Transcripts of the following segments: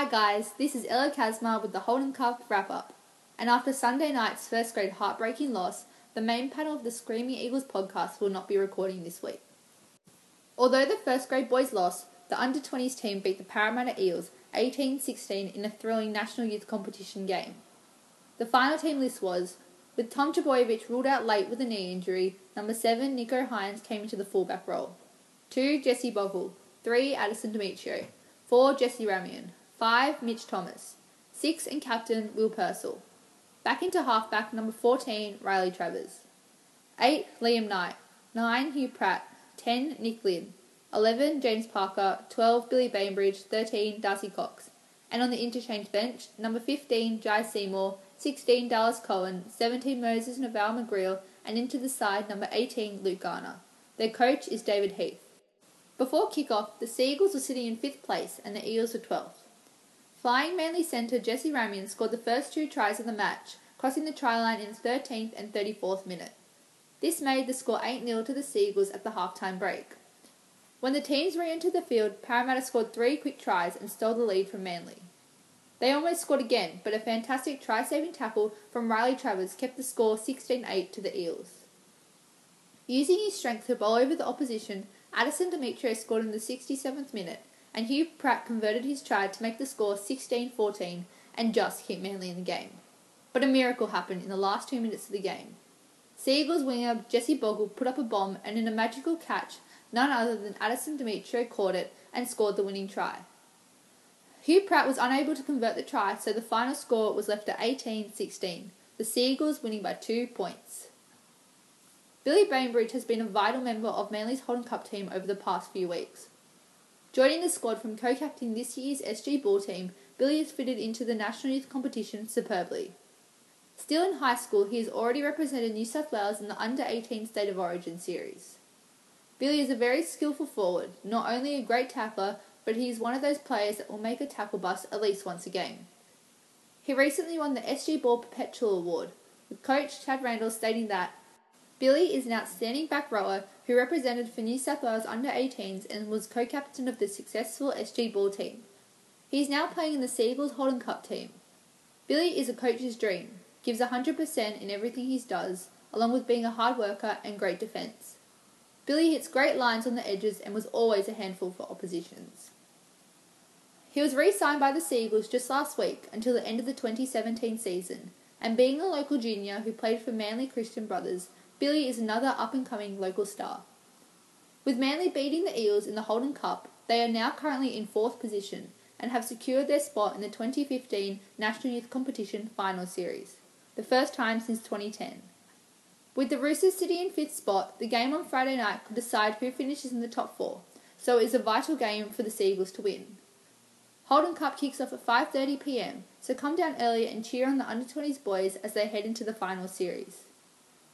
Hi guys, this is Ella Kasmar with the Holden Cup wrap up. And after Sunday night's first grade heartbreaking loss, the main panel of the Screaming Eagles podcast will not be recording this week. Although the first grade boys lost, the under 20s team beat the Parramatta Eels 18 16 in a thrilling national youth competition game. The final team list was with Tom Trbojevic ruled out late with a knee injury, number 7 Nicho Hynes came into the fullback role. 2 Jesse Bogle, 3 Addison Demetriou, 4 Jesse Ramien, 5. Mitch Thomas. 6. And captain Will Purcell. Back into halfback number 14, Riley Travers. 8. Liam Knight. 9. Hugh Pratt. 10. Nick Lynn. 11. James Parker. 12. Billy Bainbridge. 13. Darcy Cox. And on the interchange bench, number 15, Jai Seymour. 16, Dallas Cohen. 17, Moses Naval McGreal. And into the side, number 18, Luke Garner. Their coach is David Heath. Before kick-off, the Seagulls were sitting in fifth place and the Eels were 12th. Flying Manly centre Jesse Ramien scored the first two tries of the match, crossing the try line in the 13th and 34th minute. This made the score 8 0 to the Seagulls at the halftime break. When the teams re entered the field, Parramatta scored three quick tries and stole the lead from Manly. They almost scored again, but a fantastic try saving tackle from Riley Travers kept the score 16 8 to the Eels. Using his strength to bowl over the opposition, Addison Demetriou scored in the 67th minute, and Hugh Pratt converted his try to make the score 16-14 and just keep Manly in the game. But a miracle happened in the last two minutes of the game. Seagulls winger Jesse Bogle put up a bomb and in a magical catch, none other than Addison Demetriou caught it and scored the winning try. Hugh Pratt was unable to convert the try, so the final score was left at 18-16, the Seagulls winning by two points. Billy Bainbridge has been a vital member of Manly's Holden Cup team over the past few weeks. Joining the squad from co-captaining this year's SG Ball team, Billy has fitted into the national youth competition superbly. Still in high school, he has already represented New South Wales in the Under-18 State of Origin series. Billy is a very skillful forward, not only a great tackler, but he is one of those players that will make a tackle bust at least once a game. He recently won the SG Ball Perpetual Award, with coach Chad Randall stating that Billy is an outstanding back rower who represented for New South Wales under 18s and was co captain of the successful SG Ball team. He is now playing in the Seagulls Holden Cup team. Billy is a coach's dream, gives 100% in everything he does, along with being a hard worker and great defence. Billy hits great lines on the edges and was always a handful for oppositions. He was re signed by the Seagulls just last week until the end of the 2017 season, and being a local junior who played for Manly Christian Brothers, Billy is another up and coming local star. With Manly beating the Eels in the Holden Cup, they are now currently in fourth position and have secured their spot in the 2015 National Youth Competition Final Series, the first time since 2010. With the Roosters sitting in fifth spot, the game on Friday night could decide who finishes in the top four, so it is a vital game for the Seagulls to win. Holden Cup kicks off at 5.30pm, so come down early and cheer on the under-20s boys as they head into the final series.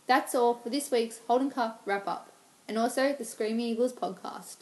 That's all for this week's Holden Cup wrap up, and also the Screaming Eagles podcast.